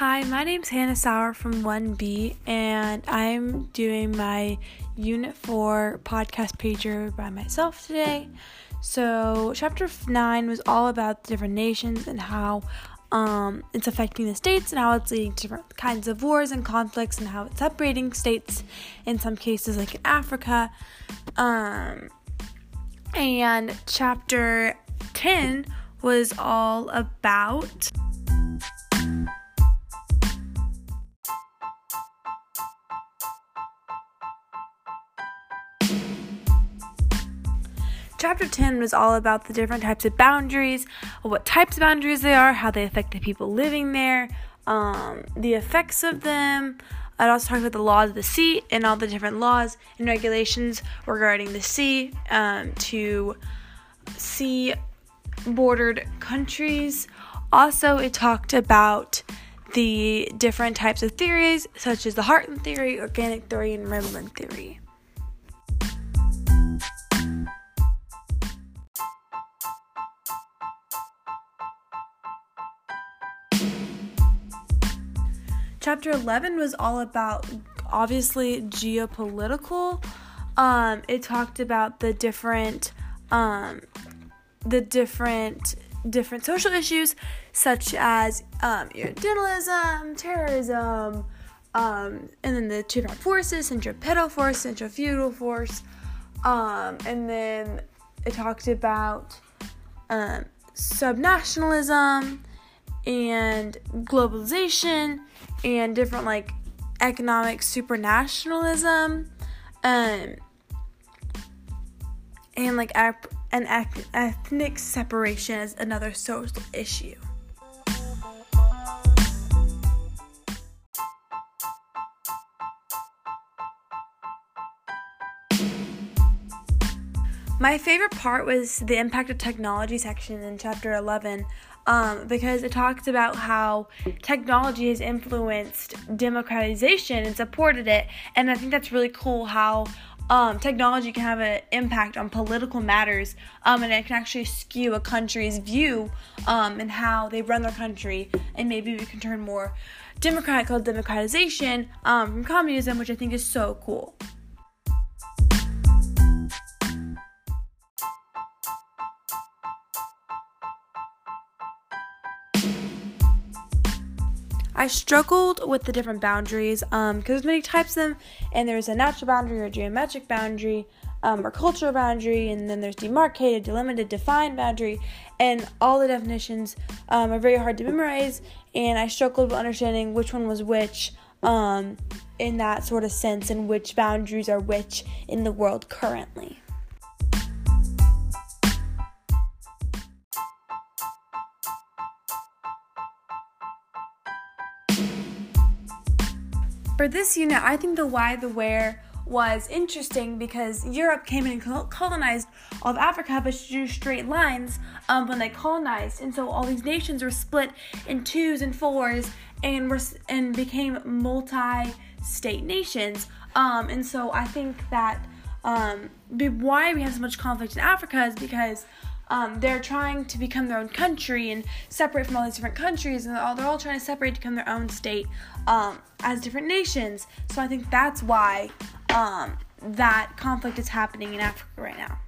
Hi, my name's Hannah Sauer from 1B, and I'm doing my Unit 4 podcast pager by myself today. So, chapter 9 was all about the different nations and how um, it's affecting the states and how it's leading to different kinds of wars and conflicts and how it's separating states in some cases, like in Africa. Um, and chapter 10 was all about. Chapter 10 was all about the different types of boundaries, what types of boundaries they are, how they affect the people living there, um, the effects of them. It also talked about the laws of the sea and all the different laws and regulations regarding the sea um, to sea bordered countries. Also, it talked about the different types of theories, such as the Heartland theory, organic theory, and Rimland theory. Chapter 11 was all about obviously geopolitical. Um, it talked about the different um, the different different social issues such as um, terrorism, um, and then the two different forces, centripetal force, centrifugal force, um, and then it talked about um, subnationalism and globalization and different like economic supranationalism um and like an ethnic separation is another social issue My favorite part was the impact of technology section in chapter 11 um, because it talks about how technology has influenced democratization and supported it. And I think that's really cool how um, technology can have an impact on political matters um, and it can actually skew a country's view um, and how they run their country. And maybe we can turn more democratic called democratization um, from communism, which I think is so cool. I struggled with the different boundaries because um, there's many types of them, and there's a natural boundary or geometric boundary um, or cultural boundary, and then there's demarcated, delimited, defined boundary, and all the definitions um, are very hard to memorize, and I struggled with understanding which one was which um, in that sort of sense, and which boundaries are which in the world currently. For this unit, I think the why, the where was interesting because Europe came and colonized all of Africa, but drew straight lines um, when they colonized, and so all these nations were split in twos and fours, and were and became multi-state nations. Um, and so I think that um, why we have so much conflict in Africa is because um, they're trying to become their own country and separate from all these different countries, and they're all, they're all trying to separate to become their own state um, as different nations. So I think that's why um, that conflict is happening in Africa right now.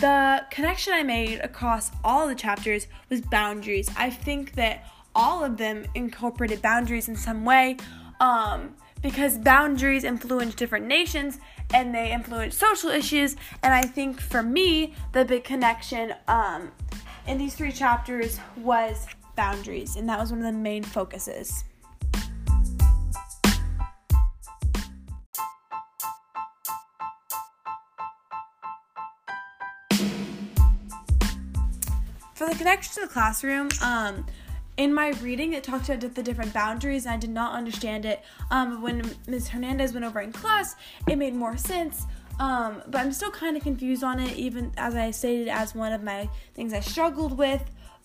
The connection I made across all the chapters was boundaries. I think that all of them incorporated boundaries in some way um, because boundaries influence different nations and they influence social issues. And I think for me, the big connection um, in these three chapters was boundaries, and that was one of the main focuses. For the connection to the classroom, um, in my reading, it talked about the different boundaries, and I did not understand it. Um, when Ms. Hernandez went over in class, it made more sense. Um, but I'm still kind of confused on it, even as I stated as one of my things I struggled with.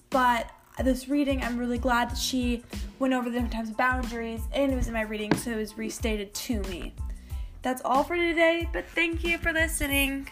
But this reading, I'm really glad that she went over the different types of boundaries, and it was in my reading, so it was restated to me. that's all for today, but thank you for listening.